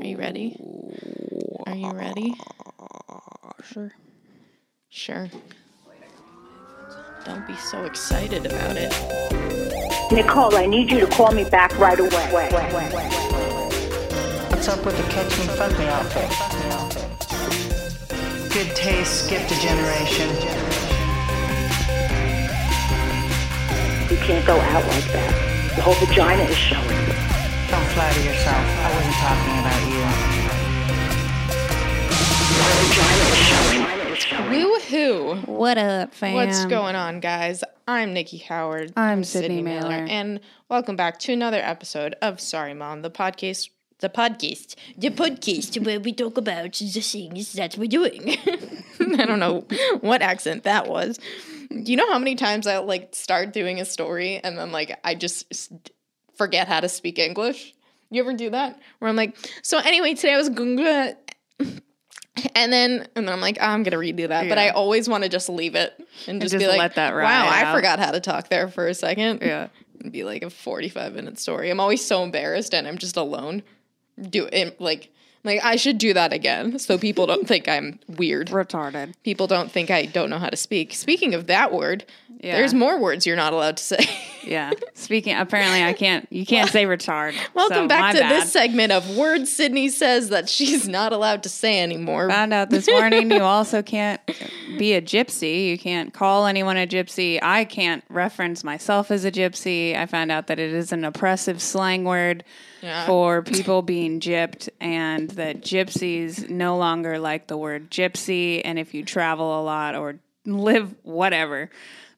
Are you ready? Are you ready? Sure. Sure. Don't be so excited about it. Nicole, I need you to call me back right away. What's up with the Catch Me Fuck Me outfit? Good taste skipped a generation. You can't go out like that. The whole vagina is showing. Don't flatter yourself. I wasn't talking about you. The vagina is showing. Woohoo! What up, fam? What's going on, guys? I'm Nikki Howard. I'm Sydney Mailer. and welcome back to another episode of Sorry Mom, the podcast. The podcast, the podcast where we talk about the things that we're doing. I don't know what accent that was. Do you know how many times I like start doing a story and then like I just forget how to speak English? You ever do that? Where I'm like, so anyway, today I was gonna and then and then I'm like, "Oh, I'm gonna redo that. But I always want to just leave it and just, be just like, let that wow, ride I forgot how to talk there for a second. Yeah. It'd be like a 45 minute story. I'm always so embarrassed and I'm just alone. Do it like like I should do that again so people don't think I'm weird. Retarded. People don't think I don't know how to speak. Speaking of that word, Yeah. there's more words you're not allowed to say. Yeah. Speaking, apparently, I can't. You can't say retard. Welcome so back to bad. this segment of words Sydney says that she's not allowed to say anymore. Found out this morning you also can't be a gypsy. You can't call anyone a gypsy. I can't reference myself as a gypsy. I found out that it is an oppressive slang word Yeah. for people being gypped and that gypsies no longer like the word gypsy. And if you travel a lot or live whatever,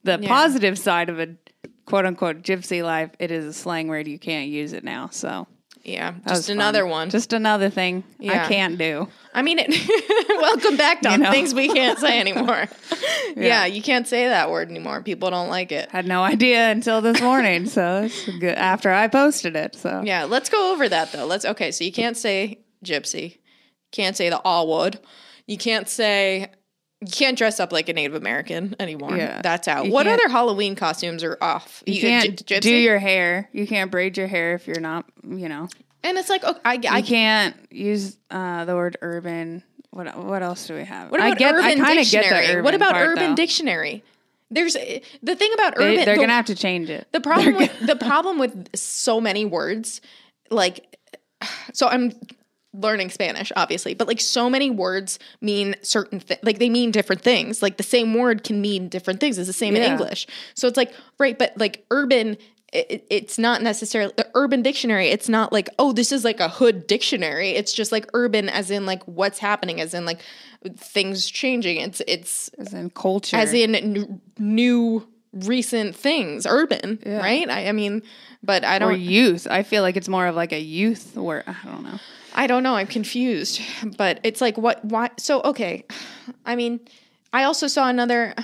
the positive side of a quote unquote gypsy life, it is a slang word. You can't use it now. So yeah, just fun. another one. Just another thing Yeah. I can't do. I mean, it, welcome back to You know? things we can't say anymore. yeah. you can't say that word anymore. People don't like it. Had no idea until this morning. so it's good after I posted it. So Yeah, let's go over that though. Let's okay. So you can't say gypsy, can't say the Allwood, you can't say you can't dress up like a Native American anymore. Yeah. that's out. You what other Halloween costumes are off? you gy- can't gypsy? do your hair. You can't braid your hair if you're not. You know. and it's like okay, I, I You can't use uh, the word urban. What what else do we have? What about I get. Urban I Dictionary? the urban what about part, Urban though. Dictionary? There's the thing about They, urban. they're the- gonna have to change it. The problem with the problem with so many words, like, so I'm learning Spanish, obviously, but like so many words mean certain things. Like they mean different things. Like the same word can mean different things. It's the same in English. So it's like right, but like urban. It, it's not necessarily the urban dictionary. It's not like oh, this is like a hood dictionary. It's just like urban, as in like what's happening, as in like things changing. It's it's As in culture. as in n- new recent things urban right I, I mean but i don't youth. I feel like it's more of like a youth word. I don't know. I don't know i'm confused but it's like what why so okay i mean i also saw another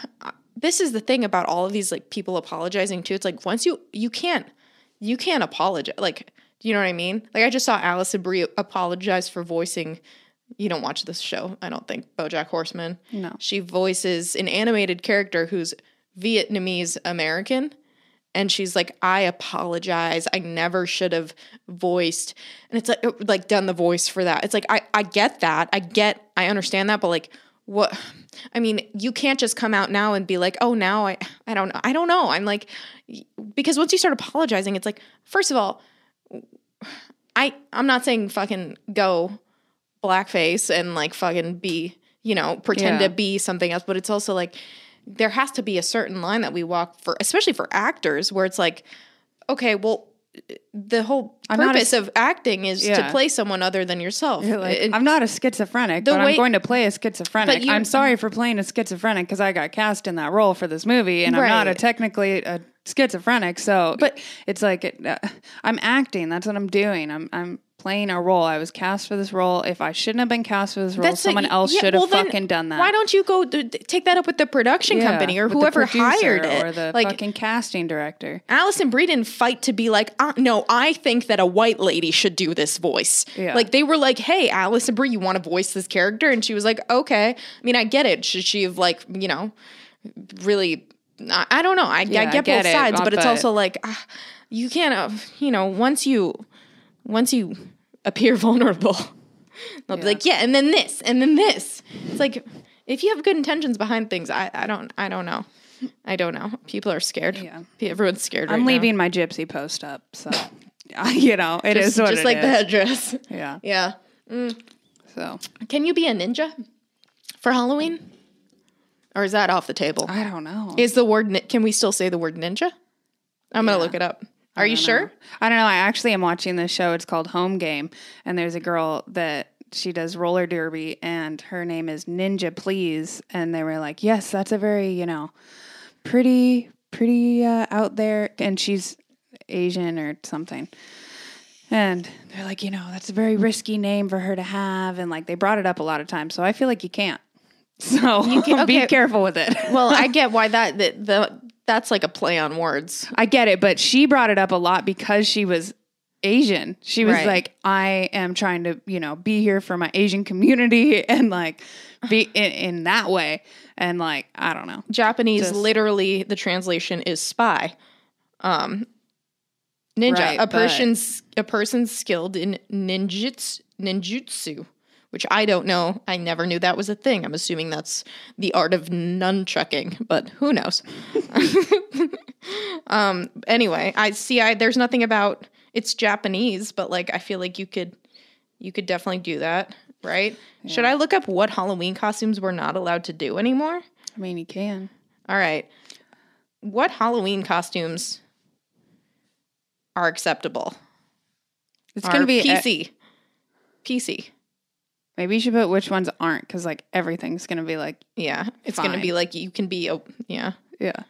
this is the thing about all of these like people apologizing too it's like once you you can't you can't apologize like do you know what i mean like i just saw Alison Brie apologize for voicing you don't watch this show i don't think bojack horseman No. she voices an animated character who's Vietnamese American. And she's like, I apologize. I never should have voiced. And it's like, uh, like done the voice for that. It's like, I, I get that. I get, I understand that. But like, what, I mean, you can't just come out now and be like, oh, now I, I don't know. I don't know. I'm like, because once you start apologizing, it's like, first of all, I, I'm not saying fucking go blackface and like fucking be, you know, pretend Yeah. to be something else. But it's also like there has to be a certain line that we walk for, especially for actors, where it's like, okay, well, the whole I'm not a purpose of acting is to play someone other than yourself. Like, And- I'm not a schizophrenic, but way- I'm going to play a schizophrenic. You- I'm sorry for playing a schizophrenic because I got cast in that role for this movie, and I'm not a technically a schizophrenic. So, But- it's like it, uh, I'm acting. That's what I'm doing. I'm I'm playing a role. I was cast for this role. If I shouldn't have been cast for this role, That's a- someone else yeah, should have then fucking done that. Why don't you go d- take that up with the production Yeah, company or whoever hired it? or the like fucking casting director? Alison Brie didn't fight to be like, uh, no, I think that a white lady should do this voice. Yeah. Like they were like, hey, Alison Brie, you want to voice this character? And she was like, okay. I mean, I get it. Should she have like, you know, really? I, I don't know. I, Yeah, I I get, get both it, sides, uh, but it's also like, ah, you can't, uh, you know, once you, once you appear vulnerable. They'll be like, yeah, and then this, and then this. It's like if you have good intentions behind things, I, I don't I don't know. I don't know. People are scared. Yeah. Everyone's scared. I'm right now. leaving my gypsy post up, so you know it is Just, what just it like the headdress. Yeah. Yeah. Mm. So Can you be a ninja for Halloween? Or is that off the table? I don't know. Is the word can we still say the word ninja? I'm gonna look it up. Are you don't sure? know. I don't know. I actually am watching this show. It's called Home Game, and there's a girl that she does roller derby, and her name is Ninja Please. And they were like, "Yes, that's a very you know, pretty, pretty uh, out there." And she's Asian or something. And they're like, you know, that's a very risky name for her to have, and like they brought it up a lot of times. So I feel like you can't. So you can- be careful with it. Well, I get why that the, the that's like a play on words. I get it, but she brought it up a lot because she was Asian. She was Right. like, I am trying to, you know, be here for my Asian community and like be in, in that way. And like, I don't know. Japanese Just- literally the translation is spy. Um ninja, Right, a but- a person skilled in ninjutsu, ninjutsu, which I don't know. I never knew that was a thing. I'm assuming that's the art of nunchucking, but who knows? um anyway, I see I there's nothing about it's Japanese, but like I feel like you could you could definitely do that, right? Should I look up what Halloween costumes we're not allowed to do anymore? I mean, you can. All right. What Halloween costumes are acceptable? It's going to be PC. PC. Maybe you should put which ones aren't because like everything's going to be like, Yeah. It's going to be like you can be a yeah, yeah.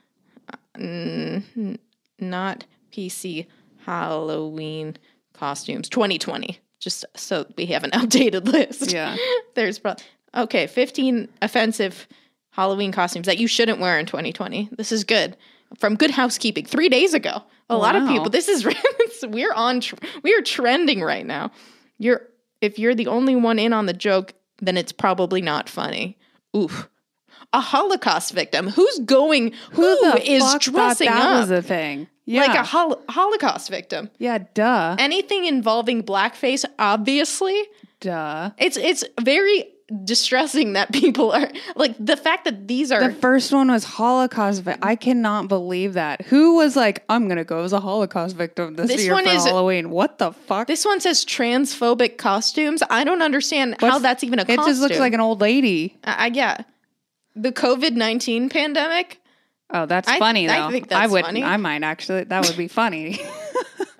not PC Halloween costumes 2020. Just so we have an outdated list. Yeah. There's probably Okay, 15 offensive Halloween costumes that you shouldn't wear in 2020. This is good. From Good Housekeeping 3 days ago. A lot of people. This is we're on tr- we are trending right now. You're if you're the only one in on the joke, then it's probably not funny. Oof. A Holocaust victim. Who's going? Who who is dressing that up was a thing? Yeah. like a hol- Holocaust victim? yeah, duh. Anything involving blackface, obviously, duh. it's it's very distressing that people are like the fact that these are The first one was Holocaust. Vi- I cannot believe that. Who was like, I'm gonna go as a Holocaust victim this, This year one for is- Halloween? What the fuck? this one says transphobic costumes. I don't understand how that's even a It costume. just looks like an old lady. I, I yeah. The COVID nineteen pandemic, Oh, that's I- funny though. I think that's would. funny. I might actually. That would be funny.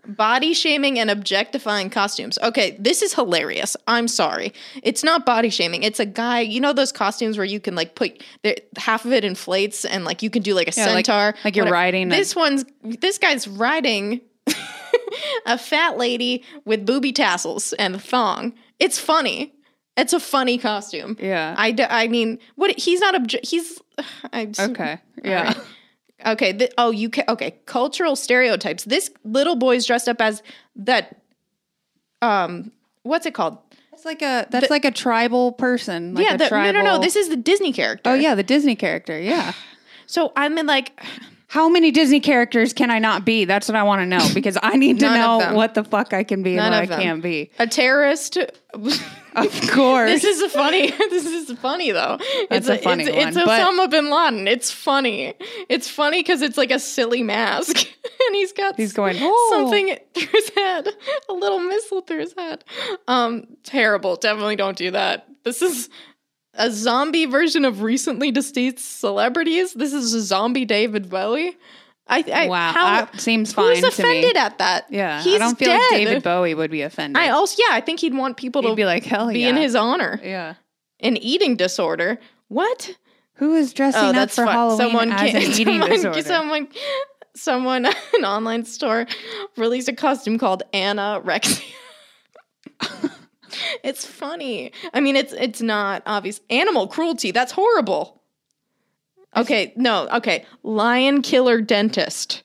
body shaming and objectifying costumes. Okay, this is hilarious. I'm sorry. It's not body shaming. It's a guy. You know those costumes where you can like put half of it inflates and like you can do like a Yeah, centaur. like you're whatever. riding a- This one's this guy's riding a fat lady with booby tassels and a thong. It's funny. It's a funny costume. Yeah. I, d- I mean, what he's not obje- he's I'm okay. Yeah. Okay. Th- oh, you can. Okay. Cultural stereotypes. This little boy's dressed up as that. Um, what's it called? It's like a. That's like a tribal person. Like yeah. A The, no, no, no. This is the Disney character. Oh yeah, the Disney character. Yeah. So I'm in like, How many Disney characters can I not be? That's what I want to know because I need to know what the fuck I can be None and what I can't be. a terrorist. Of course. this is a funny. This is funny though. That's it's a funny it's, one, It's Osama bin Laden. It's funny. It's funny because it's like a silly mask, and he's got He's going, "Oh." something through his head, a little missile through his head. Um, terrible. Definitely don't do that. This is a zombie version of recently deceased celebrities. This is a zombie David Bowie. I, I Wow, how, that seems fine Who's to me. offended at that? Yeah, he's I don't feel dead. like David Bowie would be offended. I also yeah, I think he'd want people He'd to be like, hell be yeah. in his honor. yeah. An eating disorder. What? Who is dressing Oh, up for fun. Halloween Someone as can, an eating someone, disorder? someone, someone, an online store released a costume called Anorexia. it's funny. I mean, it's it's not obvious. Animal cruelty. That's horrible. Okay, no. Okay, lion killer dentist.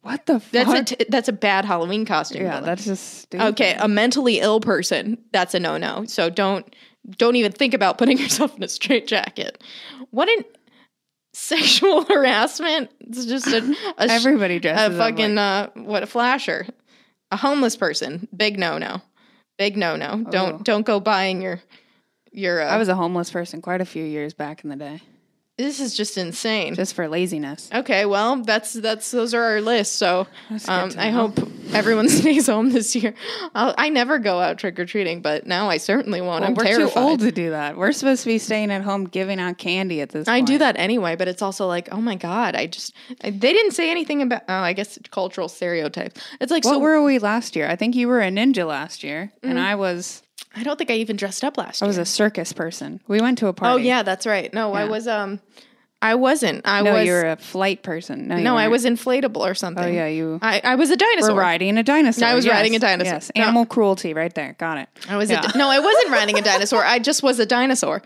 what the fuck? That's a t- that's a bad Halloween costume. yeah, that's just stupid. Okay, a mentally ill person, that's a no-no. So don't don't even think about putting yourself in a straitjacket. What an sexual harassment. It's just a, a Everybody a dresses up fucking like- uh what a flasher. A homeless person, big no-no. Big no no. Don't don't go buying your your. Uh, I was a homeless person quite a few years back in the day, this is just insane. just for laziness. Okay, well, that's that's those are our lists. So um, I hope everyone stays home this year. I'll, I never go out trick or treating, but now I certainly won't. I'm we're terrified. too old to do that. We're supposed to be staying at home giving out candy at this I point. do that anyway, but it's also like, oh my god, I just I, they didn't say anything about. Oh, I guess cultural stereotypes. It's like What so. were we last year? I think you were a ninja last year, and I was I don't think I even dressed up last year. I year. was a circus person. We went to a party. oh yeah, that's right. No, I Yeah. was um, I wasn't. I no, was. you were a flight person. No, you no, I weren't. was inflatable or something. Oh yeah, you I, I was a dinosaur. were riding a dinosaur. I was Yes, riding a dinosaur. Yes, No. animal cruelty right there. Got it. I was Yeah. a, di- no, I wasn't riding a dinosaur. I just was a dinosaur.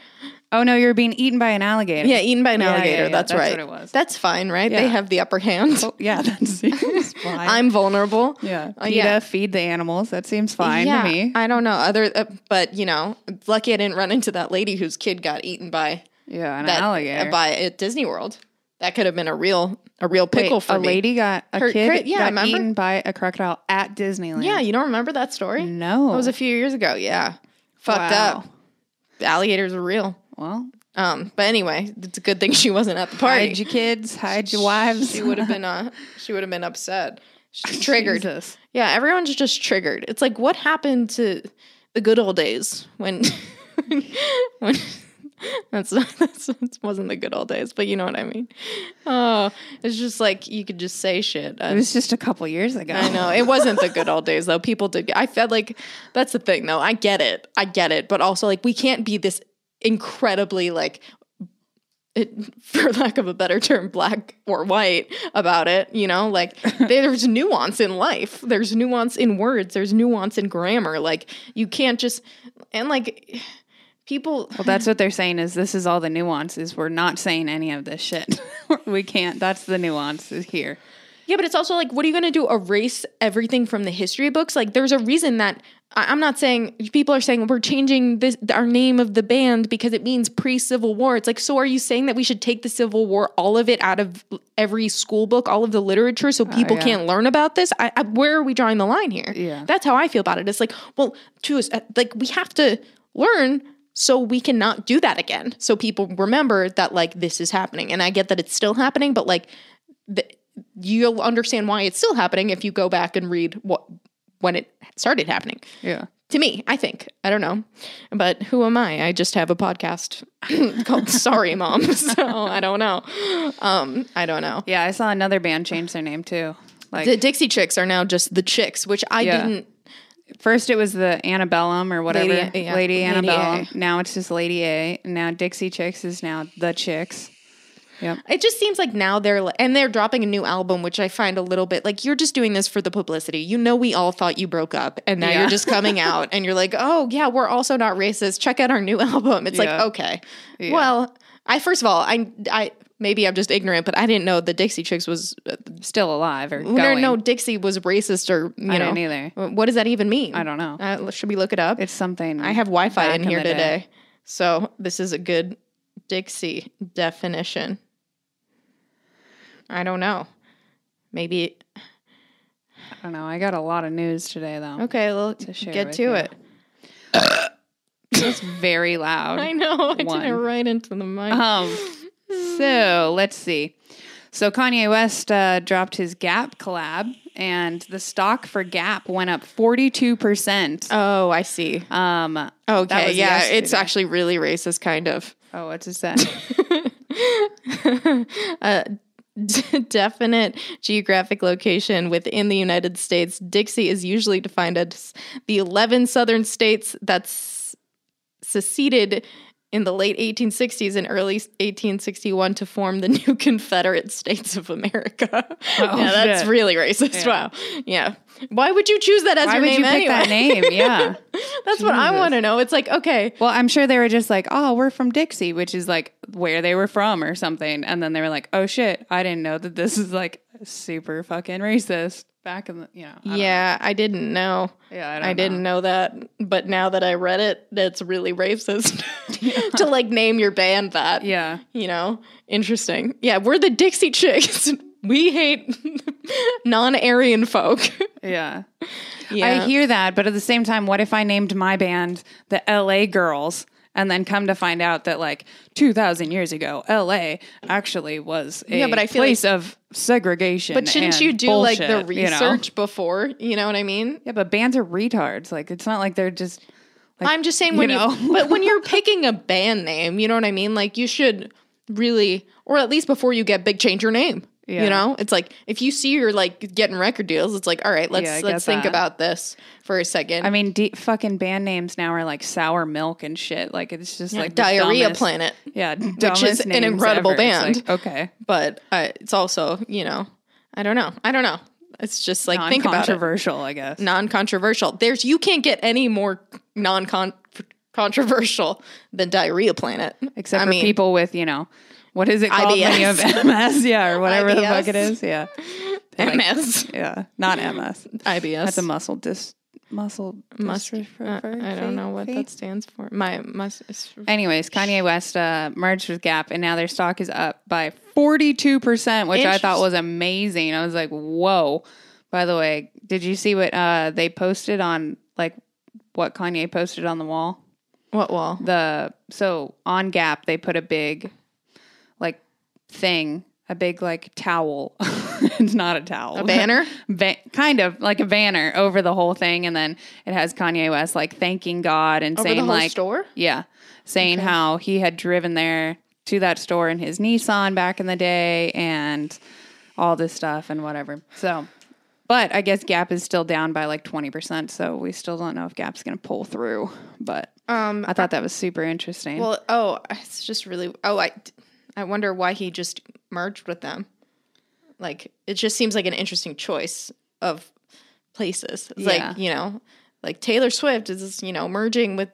Oh no, you're being eaten by an alligator. Yeah, eaten by an Yeah, yeah, alligator. yeah, that's, that's right. what it was. That's fine, right? Yeah. They have the upper hand. Oh, yeah, that seems fine. I'm vulnerable. yeah, Uh, PETA, yeah. feed the animals. That seems fine yeah, to me. I don't know. Other, uh, but you know, lucky I didn't run into that lady whose kid got eaten by yeah, an that alligator. uh, by at Disney World. That could have been a real a real Wait, pickle for a me. lady got a Her- kid her- yeah, got remember? eaten by a crocodile at Disneyland. Yeah, you don't remember that story? no, it was a few years ago. Yeah, fucked Wow. up. The alligators are real. Well. Um, but anyway, it's a good thing she wasn't at the party. Hide your kids, hide your wives. she would have been uh she would have been upset. She's triggered. Jesus. Yeah, everyone's just triggered. It's like what happened to the good old days when when that's that's that wasn't the good old days, but you know what I mean. Oh, it's just like you could just say shit. It was just a couple years ago. I know it wasn't the good old days though. People did. I felt like that's the thing though. I get it. I get it. But also like we can't be this incredibly like. It, for lack of a better term, black or white about it, you know, like there's nuance in life. There's nuance in words. There's nuance in grammar. Like you can't just, and like people, Well, that's what they're saying is this is all the nuances. We're not saying any of this shit. we can't. That's the nuances here. Yeah, but it's also like, what are you going to do? Erase everything from the history books? Like, there's a reason that I- I'm not saying people are saying we're changing this our name of the band because it means pre-Civil War. It's like, so are you saying that we should take the Civil War, all of it, out of every school book, all of the literature, so people yeah. can't learn about this? I, I, where are we drawing the line here? Yeah. that's how I feel about it. It's like, well, to us, uh, like we have to learn so we cannot do that again. So people remember that like this is happening, and I get that it's still happening, but like the, you'll understand why it's still happening if you go back and read what when it started happening. Yeah. To me, I think. I don't know. But who am I? I just have a podcast called Sorry Mom. So I don't know. Um, I don't know. Yeah, I saw another band change their name too. Like The Dixie Chicks are now just the Chicks, which I Yeah. didn't first it was the Antebellum or whatever. Lady- Lady, yeah, Lady. A. Now it's just Lady A. And now Dixie Chicks is now the Chicks. Yep. It just seems like now they're and they're dropping a new album, which I find a little bit like you're just doing this for the publicity. You know, we all thought you broke up, and now Yeah. you're just coming out and you're like, oh yeah, we're also not racist. Check out our new album. It's Yeah. like okay, well, I first of all, I I maybe I'm just ignorant, but I didn't know the Dixie Chicks was uh, Still alive or no going. no Dixie was racist or you I know either. What does that even mean? I don't know. Uh, should we look it up? It's something. I have Wi-Fi in here the day. today, so this is a good Dixie definition. I don't know. Maybe I don't know. I got a lot of news today though. okay. Well, share get to you. it. It's very loud. I know. I One. did it right into the mic. Um, so let's see. So Kanye West uh, dropped his Gap collab, and the stock for Gap went up forty two percent. oh, I see. Um, Okay, yeah, it's actually really racist, kind of. oh, what's it definite geographic location within the United States, Dixie is usually defined as the 11 southern states that's seceded in the late 1860s and early 1861 to form the new Confederate States of America. yeah, oh, that's shit. really racist. Wow. Yeah. Why would you choose that as Why your would name you pick anyway? that name? Yeah. That's what I want to know. It's like, okay, Well, I'm sure they were just like, "Oh, we're from Dixie," which is like where they were from or something, and then they were like, "Oh shit, I didn't know that this is like super fucking racist." Back in the, you know, I yeah, I didn't know. know. yeah, I, don't I didn't know that, but now that I read it, it's really racist to like name your band that. Yeah, You know, interesting. Yeah, we're the Dixie Chicks. We hate non-Aryan folk. Yeah. yeah. I hear that, but at the same time, what if I named my band the LA Girls and then come to find out that like 2000 years ago, LA actually was a Yeah, but I feel place of segregation. But shouldn't you do like the bullshit, you know? research before? You know what I mean? Yeah, but bands are retards. Like it's not like they're just like, I'm just saying you when you, know? but when you're picking a band name, you know what I mean? Like you should really, or at least before you get big, change your name. Yeah. You know, it's like if you see you're like getting record deals, it's like, all right, let's Yeah, let's think that. about this for a second. I mean, de- fucking band names now are like sour milk and shit. Like it's just like Diarrhea dumbest- Planet, Yeah, which is an incredible band. okay, but uh, it's also, you know, I don't know, I don't know. It's just like think about controversial, I guess. non-controversial. There's you can't get any more non-controversial than Diarrhea Planet. Except I for mean, people with you know what is it called when you have MS? Yeah, or whatever the fuck it is. Yeah, MS, yeah, not MS. IBS. That's a muscle dis muscle dystrophy. uh, I don't know what that stands for. My must. Anyways, Kanye West uh, merged with Gap, and now their stock is up by forty two percent, which I thought was amazing. I was like, "Whoa!" By the way, did you see what uh, they posted on like what Kanye posted on the wall? What wall? The so on Gap they put a big thing, a big like towel. it's not a towel, A banner? Va- kind of like a banner over the whole thing, and then it has Kanye West like thanking God and Over saying the whole like store? yeah, saying how he had driven there to that store in his Nissan back in the day and all this stuff and whatever. So, but I guess Gap is still down by like 20%. So we still don't know if Gap's going to pull through. But Um, I thought that was super interesting. well, oh, it's just really. Oh, I, I wonder why he just merged with them. Like, it just seems like an interesting choice of places. It's Yeah. like you know, like Taylor Swift is you know merging with.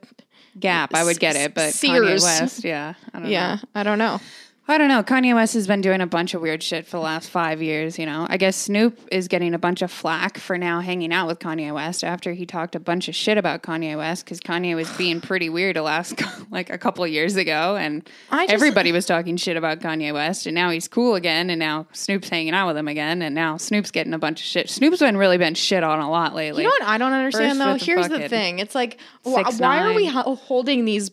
Gap, I would get it. But Kanye Sears. West, yeah. I don't know. Yeah, I don't know. I don't know. Kanye West has been doing a bunch of weird shit for the last five years, you know. I guess Snoop is getting a bunch of flack for now hanging out with Kanye West after he talked a bunch of shit about Kanye West because Kanye was being pretty weird the last, like, a couple of years ago. And just- everybody was talking shit about Kanye West. And now he's cool again. And now Snoop's hanging out with him again. And now Snoop's getting a bunch of shit. Snoop's been really been shit on a lot lately. You know what I don't understand First though? with the Here's the thing. It's like wh- six why are we nine. ho- holding these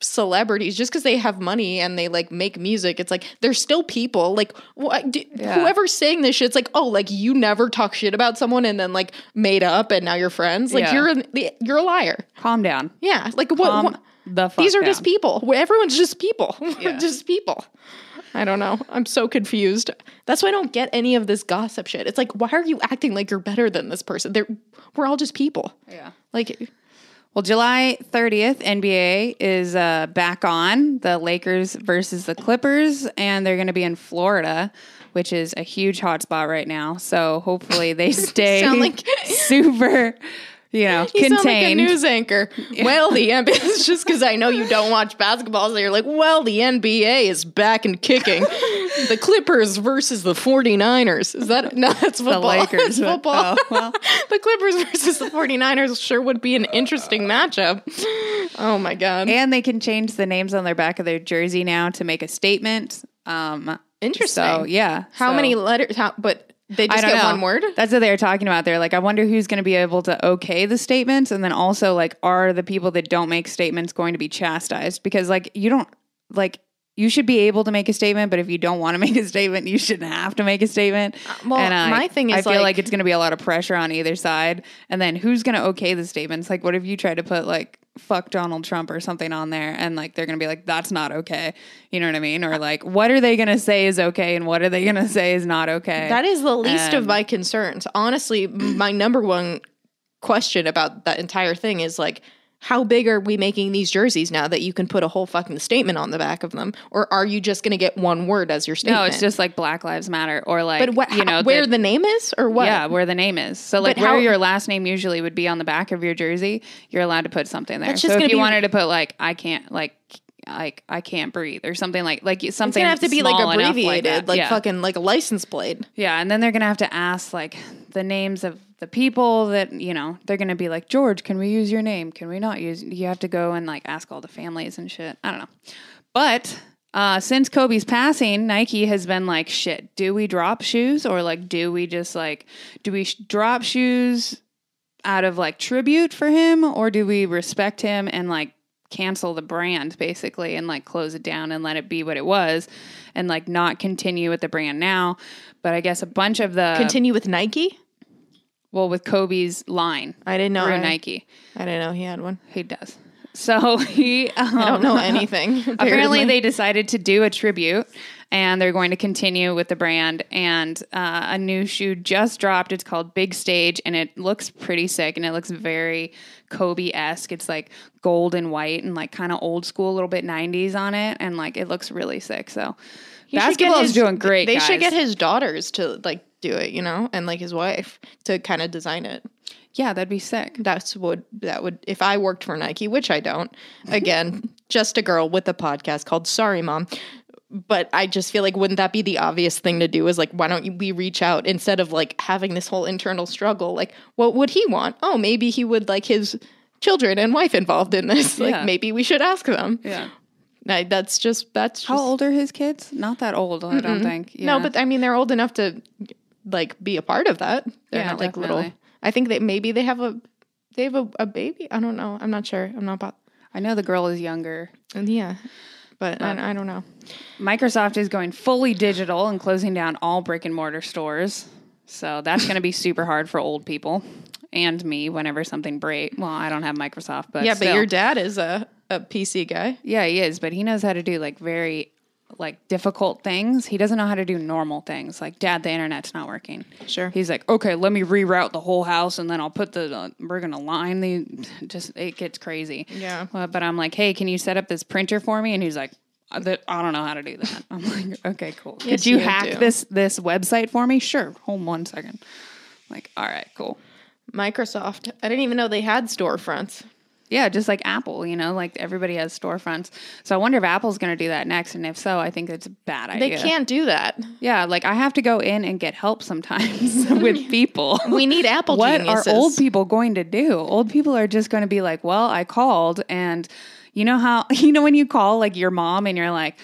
celebrities just because they have money and they like make music? It's like they're still people. Like what, Yeah. whoever's saying this shit, it's like oh, like you never talk shit about someone and then like made up and now you're friends. Like Yeah. you're an, you're a liar. Calm down. Yeah. Like what? Calm what- the fuck these are just people. Everyone's just people. Yeah. just people. I don't know. I'm so confused. That's why I don't get any of this gossip shit. It's like, why are you acting like you're better than this person? They're we're all just people. Yeah. Like Well, July 30th, NBA is uh, back on the Lakers versus the Clippers, and they're going to be in Florida, which is a huge hotspot right now. So hopefully they stay Sound like- super, you know, You contained. like a news anchor. Well, the NBA is just because I know you don't watch basketball, so you're like, well, the NBA is back and kicking. the Clippers versus the 49ers. Is that no? That's football. the. Lakers. That's but- football. oh, well, the Clippers versus the 49ers sure would be an interesting matchup. Oh my god. and they can change the names on their back of their jersey now to make a statement. Um, Interesting. so yeah. How So- many letters? How, but they just I don't get know. one word. That's what they were talking about. They're like, I wonder who's going to be able to okay the statements, and then also like, are the people that don't make statements going to be chastised? Because like, you don't like. You should be able to make a statement, but if you don't want to make a statement, you shouldn't have to make a statement. well, and I, my thing is, I feel like- like it's going to be a lot of pressure on either side. And then who's going to okay the statements? Like, what if you try to put like "fuck Donald Trump" or something on there, and like they're going to be like, "That's not okay." You know what I mean? Or like, what are they going to say is okay, and what are they going to say is not okay? That is the least of Um, my concerns. Honestly, my number one question about that entire thing is like, how big are we making these jerseys now that you can put a whole fucking statement on the back of them, or are you just going to get one word as your statement? No, it's just like Black Lives Matter or like But what, you know where the, the name is, or what? yeah where the name is. So like But where how- your last name usually would be on the back of your jersey, you're allowed to put something there. So if you be- wanted to put like I can't like like I can't breathe or something like like something. It's gonna have to be like abbreviated, like, that. yeah. fucking like a license plate. yeah, and then they're gonna have to ask like the names of the people that you know they're gonna be like George, can we use your name? Can we not use? You have to go and like ask all the families and shit. I don't know, but uh, since Kobe's passing, Nike has been like, shit, do we drop shoes or like, do we just like, do we sh- drop shoes out of like tribute for him or do we respect him and like cancel the brand basically and like close it down and let it be what it was and like not continue with the brand now? But I guess a bunch of the, Continue with Nike. well, with Kobe's line I didn't know. through I, Nike, I didn't know he had one. he does. So he, um, I don't know anything. apparently apparently. they decided to do a tribute and they're going to continue with the brand and uh, a new shoe just dropped it's called big stage and it looks pretty sick and it looks very kobe-esque it's like gold and white and like kind of old school a little bit 90s on it and like it looks really sick so He basketball is his- doing great They should get his daughters to like do it, you know, and like his wife to kind of design it. yeah that'd be sick That's what that would if I worked for Nike, which I don't. Again, just a girl with a podcast called Sorry Mom. But I just feel like wouldn't that be the obvious thing to do? Is like, why don't we reach out instead of like having this whole internal struggle? Like, what would he want? Oh, maybe he would like his children and wife involved in this. Yeah. Like, maybe we should ask them. yeah I, that's just that's just, how old are his kids not that old i don't think yeah. No, but I mean they're old enough to like be a part of that. They're Yeah, not like little. definitely. I think that maybe they have a they have a, a baby. I don't know. I'm not sure. I'm not about. i know the girl is younger And Yeah, but I, I don't know. Microsoft is going fully digital and closing down all brick and mortar stores. So that's going to be super hard for old people and me whenever something breaks. Well, I don't have Microsoft, but yeah, still. but your dad is a a PC guy. yeah, he is, but he knows how to do like very like difficult things. He doesn't know how to do normal things. Like, Dad, the internet's not working. Sure. He's like, okay, let me reroute the whole house, and then I'll put the uh, we're gonna line the. Just it gets crazy. Yeah. Uh, but I'm like, hey, can you set up this printer for me? And he's like, "Uh, that- I don't know how to do that. I'm like, okay, cool. Yes, Could you you hack do. this this website for me? Sure. Hold one second. Like, all right, cool. Microsoft. I didn't even know they had storefronts. Yeah, just like Apple, you know, like everybody has storefronts. So I wonder if Apple's going to do that next, and if so, I think it's a bad idea. They can't do that. Yeah, like I have to go in and get help sometimes with people. We need Apple what geniuses. are old people going to do? Old people are just going to be like, "Well, I called and you know how you know when you call like your mom and you're like,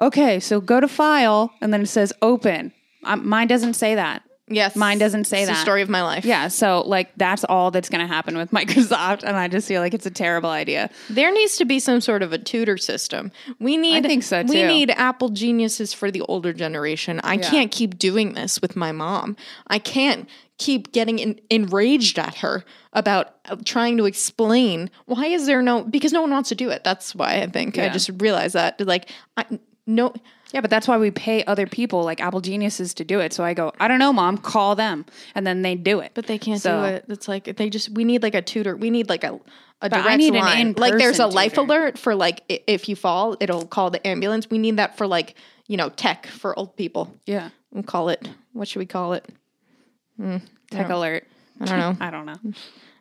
"Okay, so go to file" and then it says open. Um, mine doesn't say that. Yes, Mine doesn't say it's The story of my life. Yeah, so like that's all that's going to happen with Microsoft and I just feel like it's a terrible idea. There needs to be some sort of a tutor system. We need I think so, too. We need Apple geniuses for the older generation. I can't keep doing this with my mom. I can't keep getting en- enraged at her about uh, trying to explain why is there no because no one wants to do it. That's why I think I just realized that like I no Yeah, but that's why we pay other people like Apple geniuses to do it. So I go, I don't know, mom, call them, and then they do it. but they can't So- do it. It's like they just we need like a tutor. We need like a a But I direct need an line. like there's a in-person life alert for like i- if you fall, it'll call the ambulance. We need that for like you know tech for old people. Yeah, We'll call it. What should we call it? Hmm, tech alert. I don't know. I don't know.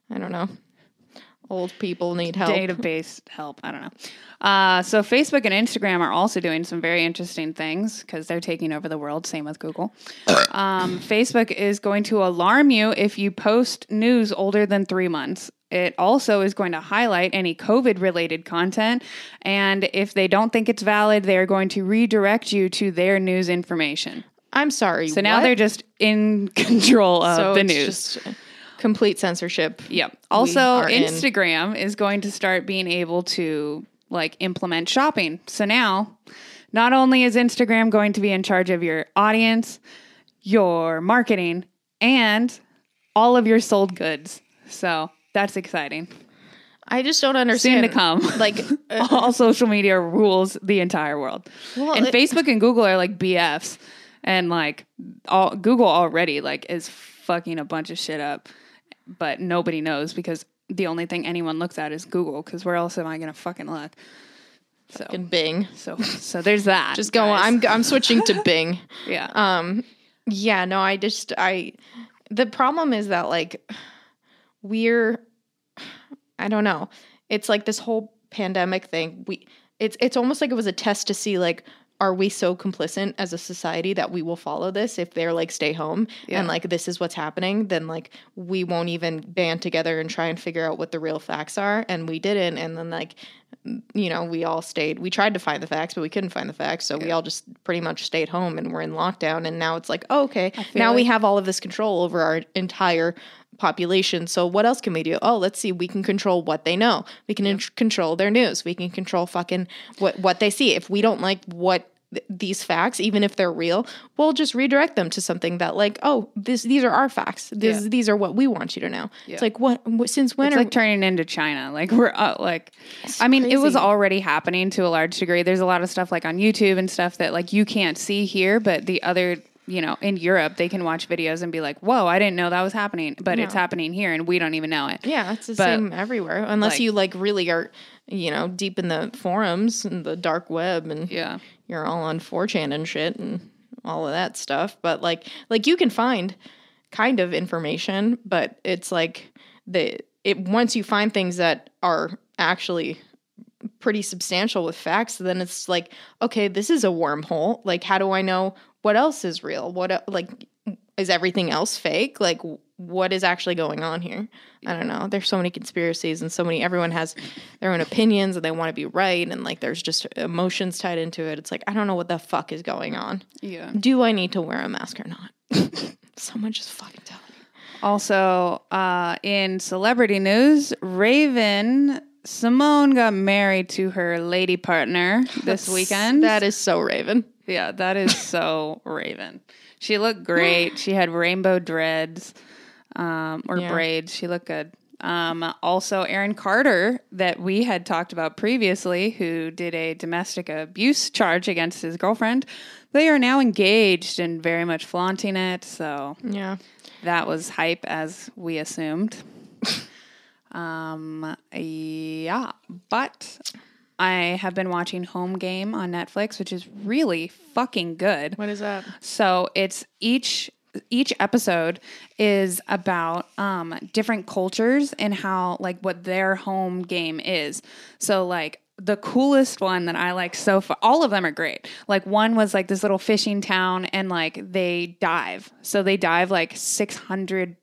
I don't know. Old people need help. Database help. I don't know. Uh, so Facebook and Instagram are also doing some very interesting things because they're taking over the world. Same with Google. um, Facebook is going to alarm you if you post news older than three months. It also is going to highlight any COVID related content. And if they don't think it's valid, they're going to redirect you to their news information. I'm sorry. So now they're just in control of so the it's news. just complete censorship. Yep. Also, are in. Instagram is going to start being able to like implement shopping. So now, not only is Instagram going to be in charge of your audience, your marketing, and all of your sold goods. So that's exciting. I just don't understand. Soon to come. Like, uh, all social media rules the entire world. Well, and it- Facebook and Google are like BFs. And like all Google already like is fucking a bunch of shit up. But nobody knows because the only thing anyone looks at is Google because where else am I gonna fucking look? So in Bing. so so there's that. Just go I'm I'm switching to Bing. yeah. Um, yeah, no, I just I the problem is that like we're I don't know. It's like this whole pandemic thing. We it's it's almost like it was a test to see like are we so complicit as a society that we will follow this if they're like stay home and like this is what's happening then like we won't even band together and try and figure out what the real facts are and we didn't and then like you know, we all stayed. We tried to find the facts, but we couldn't find the facts. So we all just pretty much stayed home and we're in lockdown. And now it's like, oh, okay, now we have all of this control over our entire population. So what else can we do? Oh, let's see. We can control what they know. We can in- control their news. We can control fucking what what they see. If we don't like what th- these facts, even if they're real, we'll just redirect them to something that like, oh, this these are our facts. This Yeah. these are what we want you to know. It's like what, what since when It's are like turning into China. Like we're uh, like, I mean, it was already happening to a large degree. There's a lot of stuff like on YouTube and stuff that like you can't see here, but the other, you know, in Europe they can watch videos and be like, "Whoa, I didn't know that was happening," but it's happening here and we don't even know it. Yeah, it's the But, same everywhere. Unless like- you like really are, you know, deep in the forums and the dark web and Yeah. You're all on 4chan and shit and all of that stuff. But like like you can find kind of information, but it's like the it once you find things that are actually pretty substantial with facts, then it's like, okay, this is a wormhole. Like how do I know what else is real? What like is everything else fake? Like what is actually going on here? I don't know. There's so many conspiracies and so many everyone has their own opinions and they want to be right and like there's just emotions tied into it. It's like I don't know what the fuck is going on. Yeah. Do I need to wear a mask or not? Someone just fucking tell me. Also, uh, in celebrity news, Raven Simone got married to her lady partner this weekend. That is so Raven. Yeah, that is so Raven. She looked great. She had rainbow dreads um, or Yeah. braids. She looked good. Um, also, Aaron Carter, that we had talked about previously, who did a domestic abuse charge against his girlfriend, they are now engaged and very much flaunting it. So Yeah. that was hype, as we assumed. um, yeah, but I have been watching Home Game on Netflix, which is really fucking good. What is that? So it's each each episode is about um different cultures and how like what their home game is. So like the coolest one that I like so far, all of them are great. Like one was like this little fishing town and like they dive. So they dive like 600 si-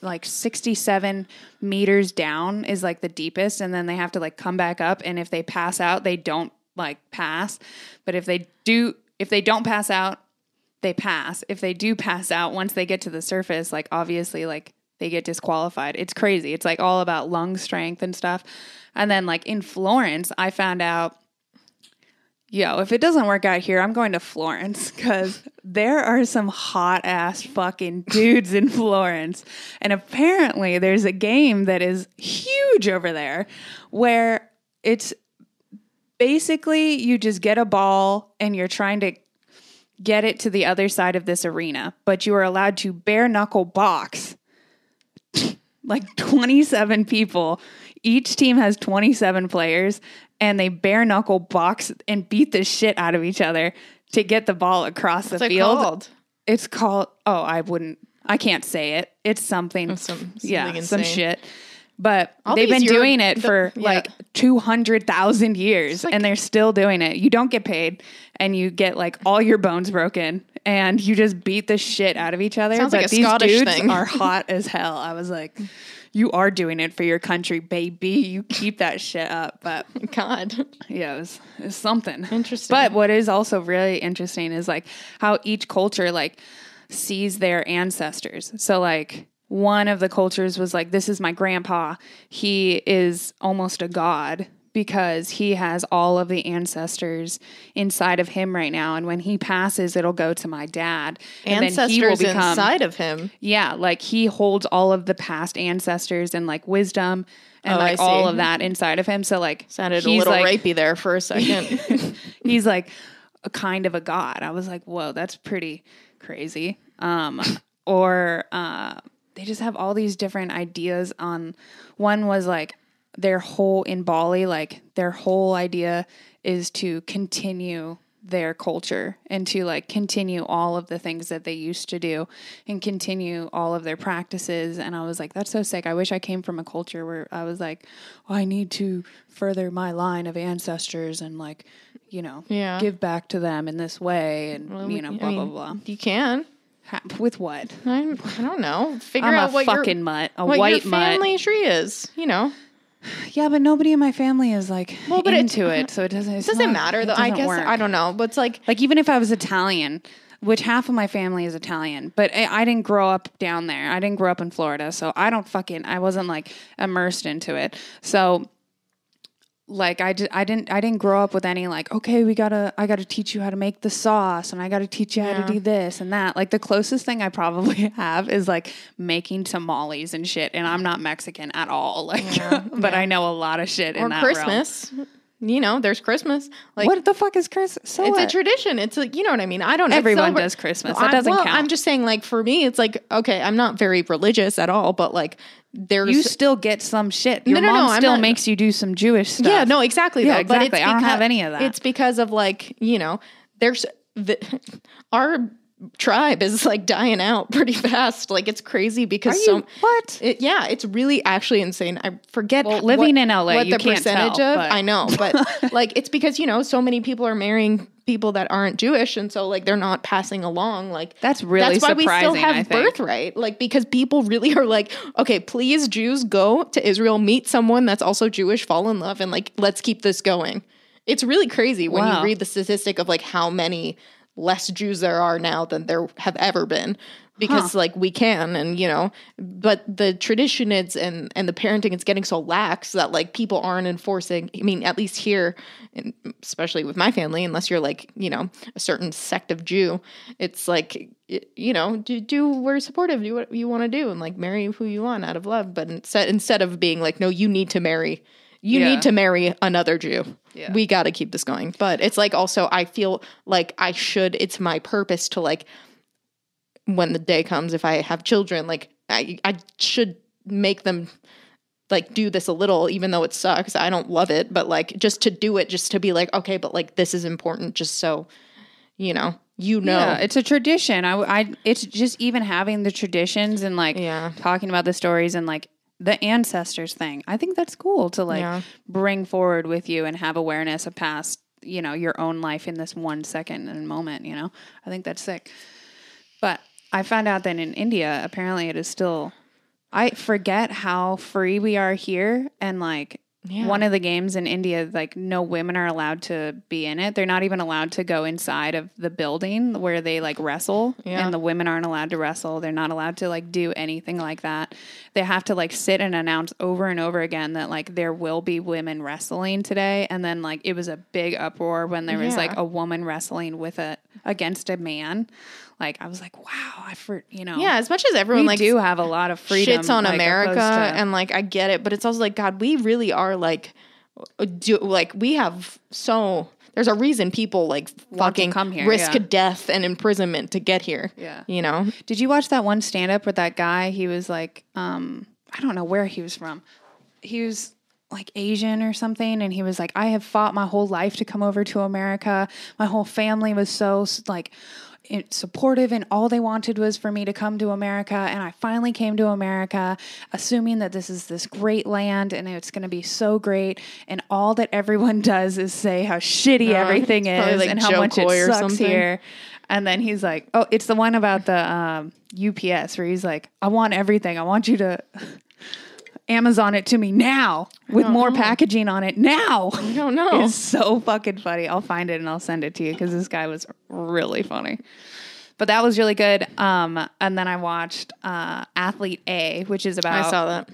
like 67 meters down is like the deepest and then they have to like come back up and if they pass out they don't like pass but if they do if they don't pass out they pass. If they do pass out once they get to the surface, like obviously like they get disqualified. It's crazy. It's like all about lung strength and stuff. And then like in Florence, I found out yo, if it doesn't work out here, I'm going to Florence cuz there are some hot ass fucking dudes in Florence. And apparently there's a game that is huge over there where it's basically you just get a ball and you're trying to get it to the other side of this arena, but you are allowed to bare knuckle box like 27 people. Each team has 27 players and they bare knuckle box and beat the shit out of each other to get the ball across the What's it field. called? It's called oh, I wouldn't I can't say it. It's something some- yeah, something some shit. But All they've been Euro- doing it the- for yeah. like 200,000 years and they're still doing it. You don't get paid and you get like all your bones broken and you just beat the shit out of each other. Sounds but like a these Scottish dudes thing. are hot as hell. I was like, you are doing it for your country, baby. You keep that shit up. But God. yeah, it was, it was something. Interesting. But what is also really interesting is like how each culture like sees their ancestors. So like one of the cultures was like, this is my grandpa. He is almost a god because he has all of the ancestors inside of him right now. And when he passes, it'll go to my dad. And then he will Ancestors become- inside of him. yeah, like he holds all of the past ancestors and like wisdom and Oh, like all of that inside of him. So like Sounded a little like, rapey there for a second. he's like a kind of a god. I was like, whoa, that's pretty crazy. Um, or uh, they just have all these different ideas on. One was like their whole in Bali, like their whole idea is to continue their culture and to like continue all of the things that they used to do and continue all of their practices and i was like that's so sick i wish i came from a culture where i was like oh, i need to further my line of ancestors and like you know Yeah. give back to them in this way and you know I blah mean, blah blah You can. Ha- with what I'm, I don't know. Figure i'm out a what fucking your mutt a what white your mutt family tree is. You know. Yeah, but nobody in my family is like Well, but into it, so it doesn't. It It doesn't matter though. I guess I don't know, but it's like Like even if I was Italian, which half of my family is Italian, but I, I didn't grow up down there. I didn't grow up in Florida, so I don't fucking. I wasn't like immersed into it. So like I, di- I didn't I didn't grow up with any like okay we gotta I gotta teach you how to make the sauce and I gotta teach you how to do this and that like the closest thing I probably have is like making tamales and shit and I'm not Mexican at all like but I know a lot of shit or in that realm. Christmas. You know, there's Christmas. Like what the fuck is Christmas so it's what? a tradition. It's like you know what I mean. I don't. know. Everyone does Christmas. That I- doesn't well, count. I'm just saying, like for me, it's like okay, I'm not very religious at all, but like there's you still get some shit. Your No, no, mom no, still not- makes you do some Jewish stuff. Yeah, no, exactly. Yeah. But it's exactly. I don't have any of that. It's because of like you know, there's the our tribe is like dying out pretty fast. Like it's crazy because Are so what? It, yeah, it's really actually insane. I forget. Well, living what- in LA, what you the can't percentage tell, of. but- I know, but like it's because you know so many people are marrying people that aren't Jewish, and so like they're not passing along. Like That's really that's why we still have birthright. Like because people really are like, okay, please Jews go to Israel, meet someone that's also Jewish, fall in love, and like let's keep this going. It's really crazy when Wow. you read the statistic of like how many less Jews there are now than there have ever been. Because like we can and you know, but the tradition is and and the parenting it's getting so lax that like people aren't enforcing. I mean, at least here, and especially with my family, unless you're like you know a certain sect of Jew, it's like you know do, do we're supportive, do what you want to do, and like marry who you want out of love. But instead instead of being like no, you need to marry, you Yeah. need to marry another Jew. Yeah. We got to keep this going. But it's like also I feel like I should it's my purpose to like when the day comes if I have children like I I should make them like do this a little even though it sucks. I don't love it, but like just to do it just to be like okay, but like this is important just so you know, you know. Yeah, it's a tradition. I, I, it's just even having the traditions and like Yeah. talking about the stories and like the ancestors thing. I think that's cool to like Yeah. bring forward with you and have awareness of past, you know, your own life in this one second and moment. You know, I think that's sick. But I found out that in India, apparently, it is still. I forget how free we are here, and like Yeah. one of the games in India, like no women are allowed to be in it. They're not even allowed to go inside of the building where they like wrestle, Yeah. and the women aren't allowed to wrestle. They're not allowed to like do anything like that. They have to like sit and announce over and over again that like there will be women wrestling today, and then like it was a big uproar when there was like a woman wrestling with a against a man. Like I was like, wow, I for you know, yeah, as much as everyone like do have a lot of freedom. shits on like, America to- and like I get it, but it's also like God, we really are like do like we have so there's a reason people like fucking come here, risk yeah. death and imprisonment to get here. Yeah. You know? Did you watch that one stand up with that guy? He was like, um, I don't know where he was from. He was like Asian or something. And he was like, I have fought my whole life to come over to America. My whole family was so like supportive and all they wanted was for me to come to America and I finally came to America assuming that this is this great land and it's going to be so great and all that everyone does is say how shitty everything is like and how much it Coy or sucks here and then he's like, "Oh, it's the one about the um, UPS where he's like, I want everything. I want you to Amazon it to me now with more packaging on it now." I don't know. It's so fucking funny. I'll find it and I'll send it to you because this guy was really funny. But that was really good. Um, and then I watched uh, Athlete A, which is about. I saw that.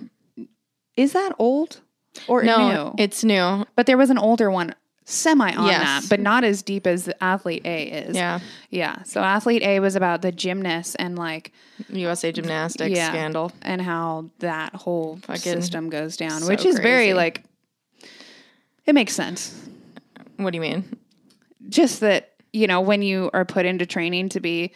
Is that old or No, new? it's new. but there was an older one semi on Yes. that, but not as deep as the Athlete A is. Yeah. Yeah. So Athlete A was about the gymnast and like USA gymnastics yeah, scandal. and how that whole Fucking system goes down, so which is very like it makes sense. What do you mean? Just that you know when you are put into training to be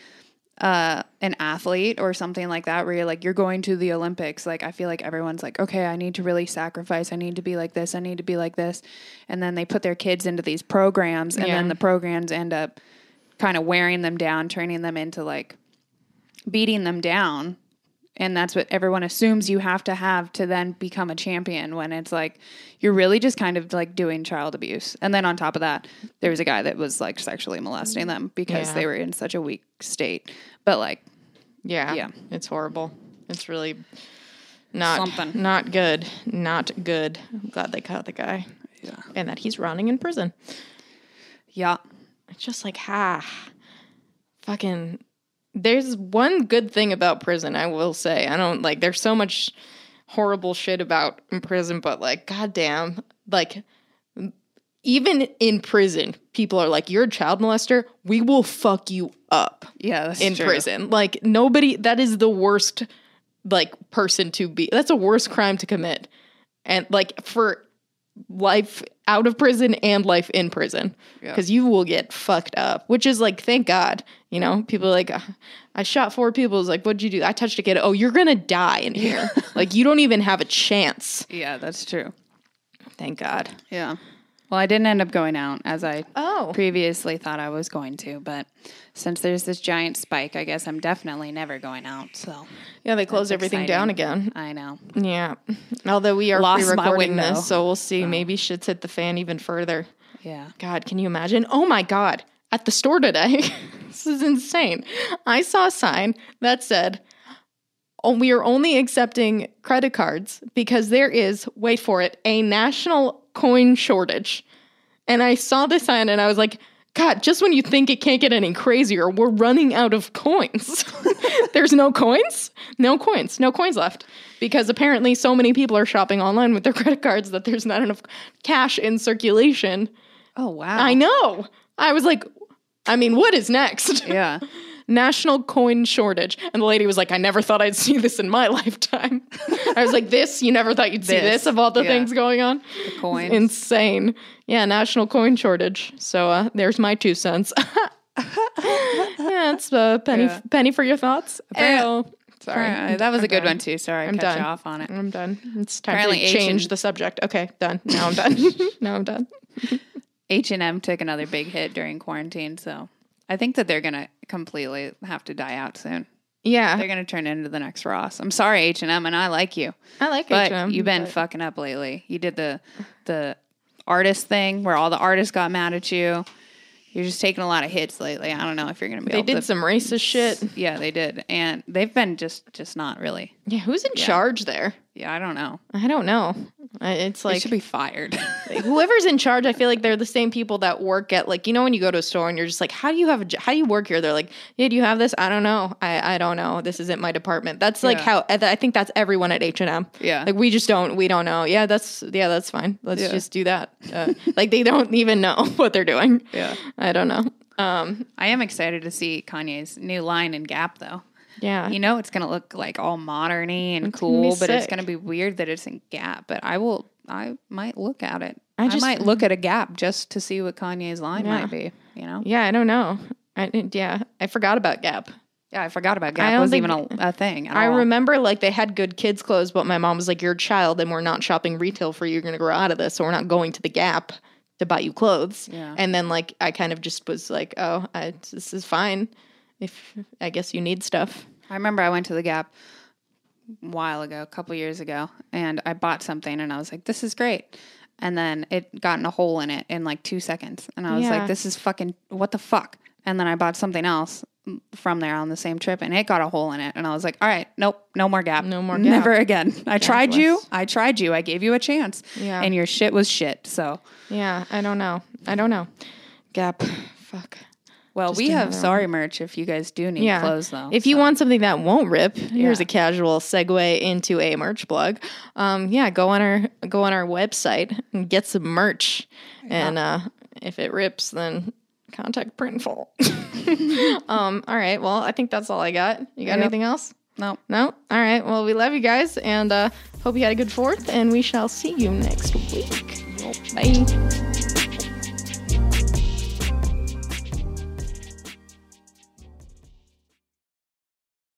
uh, an athlete or something like that, where you're like you're going to the Olympics. Like I feel like everyone's like, okay, I need to really sacrifice. I need to be like this. I need to be like this, and then they put their kids into these programs, and Yeah. then the programs end up kind of wearing them down, turning them into like beating them down. And that's what everyone assumes you have to have to then become a champion when it's like you're really just kind of like doing child abuse. And then on top of that, there was a guy that was like sexually molesting them because Yeah. they were in such a weak state. But like, Yeah. Yeah. It's horrible. It's really not Something. not good, not good. I'm glad they caught the guy, Yeah. and that he's running in prison. Yeah. It's just like, ha, fucking. There's one good thing about prison, I will say. I don't like. There's so much horrible shit about in prison, but like, goddamn, like. Even in prison, people are like, "You're a child molester. We will fuck you up." Yeah. In true. prison. Like nobody that is the worst like person to be. That's a worst crime to commit. And like for life out of prison and life in prison Yeah. cuz you will get fucked up, which is like thank God, you know? People like "Uh, I shot four people. It's like, what'd you do? I touched a kid. Oh, you're gonna die in here. like you don't even have a chance. Yeah, that's true. Thank God. Yeah. Well, I didn't end up going out as I Oh. previously thought I was going to, but since there's this giant spike, I guess I'm definitely never going out. So Yeah, they closed everything down again. I know. Yeah. Although we are Lost pre-recording this, so we'll see. Oh. Maybe shit's hit the fan even further. Yeah. God, can you imagine? Oh my God. At the store today, this is insane. I saw a sign that said, oh, we are only accepting credit cards because there is, wait for it, a national coin shortage. And I saw this sign and I was like, God, just when you think it can't get any crazier, we're running out of coins. There's no coins? No coins. No coins left. Because apparently so many people are shopping online with their credit cards that there's not enough cash in circulation. Oh wow. I know. I was like, I mean, what is next? Yeah. National coin shortage. And the lady was like, I never thought I'd see this in my lifetime. I was like, this? You never thought you'd see This, this of all the yeah. things going on? The coins. Insane. Yeah, national coin shortage. So uh, there's my two cents. yeah, it's a penny, Yeah. penny for your thoughts. Sorry. That was I'm a good done. one too. Sorry, I I'm cut done. you off on it. I'm done. It's time Apparently to change the subject. Okay, done. Now I'm done. now I'm done. H and M took another big hit during quarantine, so I think that they're gonna completely have to die out soon. Yeah, They're gonna turn into the next Ross. I'm sorry, H and M, and I like you, I like but H&M, you've been but- fucking up lately. You did the the artist thing where all the artists got mad at you. You're just taking a lot of hits lately. I don't know if you're gonna be. They did to, some racist shit. Yeah, they did, and they've been just just not really. Yeah, who's in charge there? Yeah, I don't know. I don't know. It's They like should be fired. whoever's in charge. I feel like they're the same people that work at like you know when you go to a store and you're just like, how do you have a how do you work here? They're like, yeah, do you have this? I don't know. I I don't know. This isn't my department. That's like Yeah. how I think that's everyone at H and M. Yeah. like we just don't we don't know. Yeah, that's yeah, that's fine. Let's Yeah. just do that. Uh, like they don't even know what they're doing. yeah, I don't know. Um, I am excited to see Kanye's new line in Gap though. Yeah, You know, it's gonna look like all moderny and It's cool, but it's gonna be weird that it's in Gap. But I will, I might look at it. I I, might look at a Gap just to see what Kanye's line Yeah. might be. You know? yeah. I don't know. I yeah, I forgot about Gap. Yeah, I forgot about Gap. It wasn't even a, a thing. I all. remember like they had good kids clothes, but my mom was like, "You're a child, and we're not shopping retail for you. You're gonna grow out of this, so we're not going to the Gap to buy you clothes." Yeah. And then like I kind of just was like, "Oh, I, this is fine. If I guess you need stuff." I remember I went to the Gap a while ago, a couple years ago, and I bought something, and I was like, "This is great." And then it got in a hole in it in like two seconds, and I was Yeah. like, "This is fucking what the fuck." And then I bought something else from there on the same trip, and it got a hole in it, and I was like, "All right, nope, no more Gap, No more Gap. never again." I tried you, Gapless. I tried you, I gave you a chance, Yeah. and your shit was shit. So, Yeah, I don't know. I don't know. Gap. Fuck. Well, Just we have sorry merch if you guys do need Yeah. clothes though. If you want something that won't rip, here's a casual segue into a merch blog. Um, yeah, go on our go on our website and get some merch. And uh, if it rips, then contact Printful. um, all right. Well, I think that's all I got. You got Yep. anything else? no, No? All right. Well, we love you guys and uh, hope you had a good fourth, and we shall see you next week. Bye.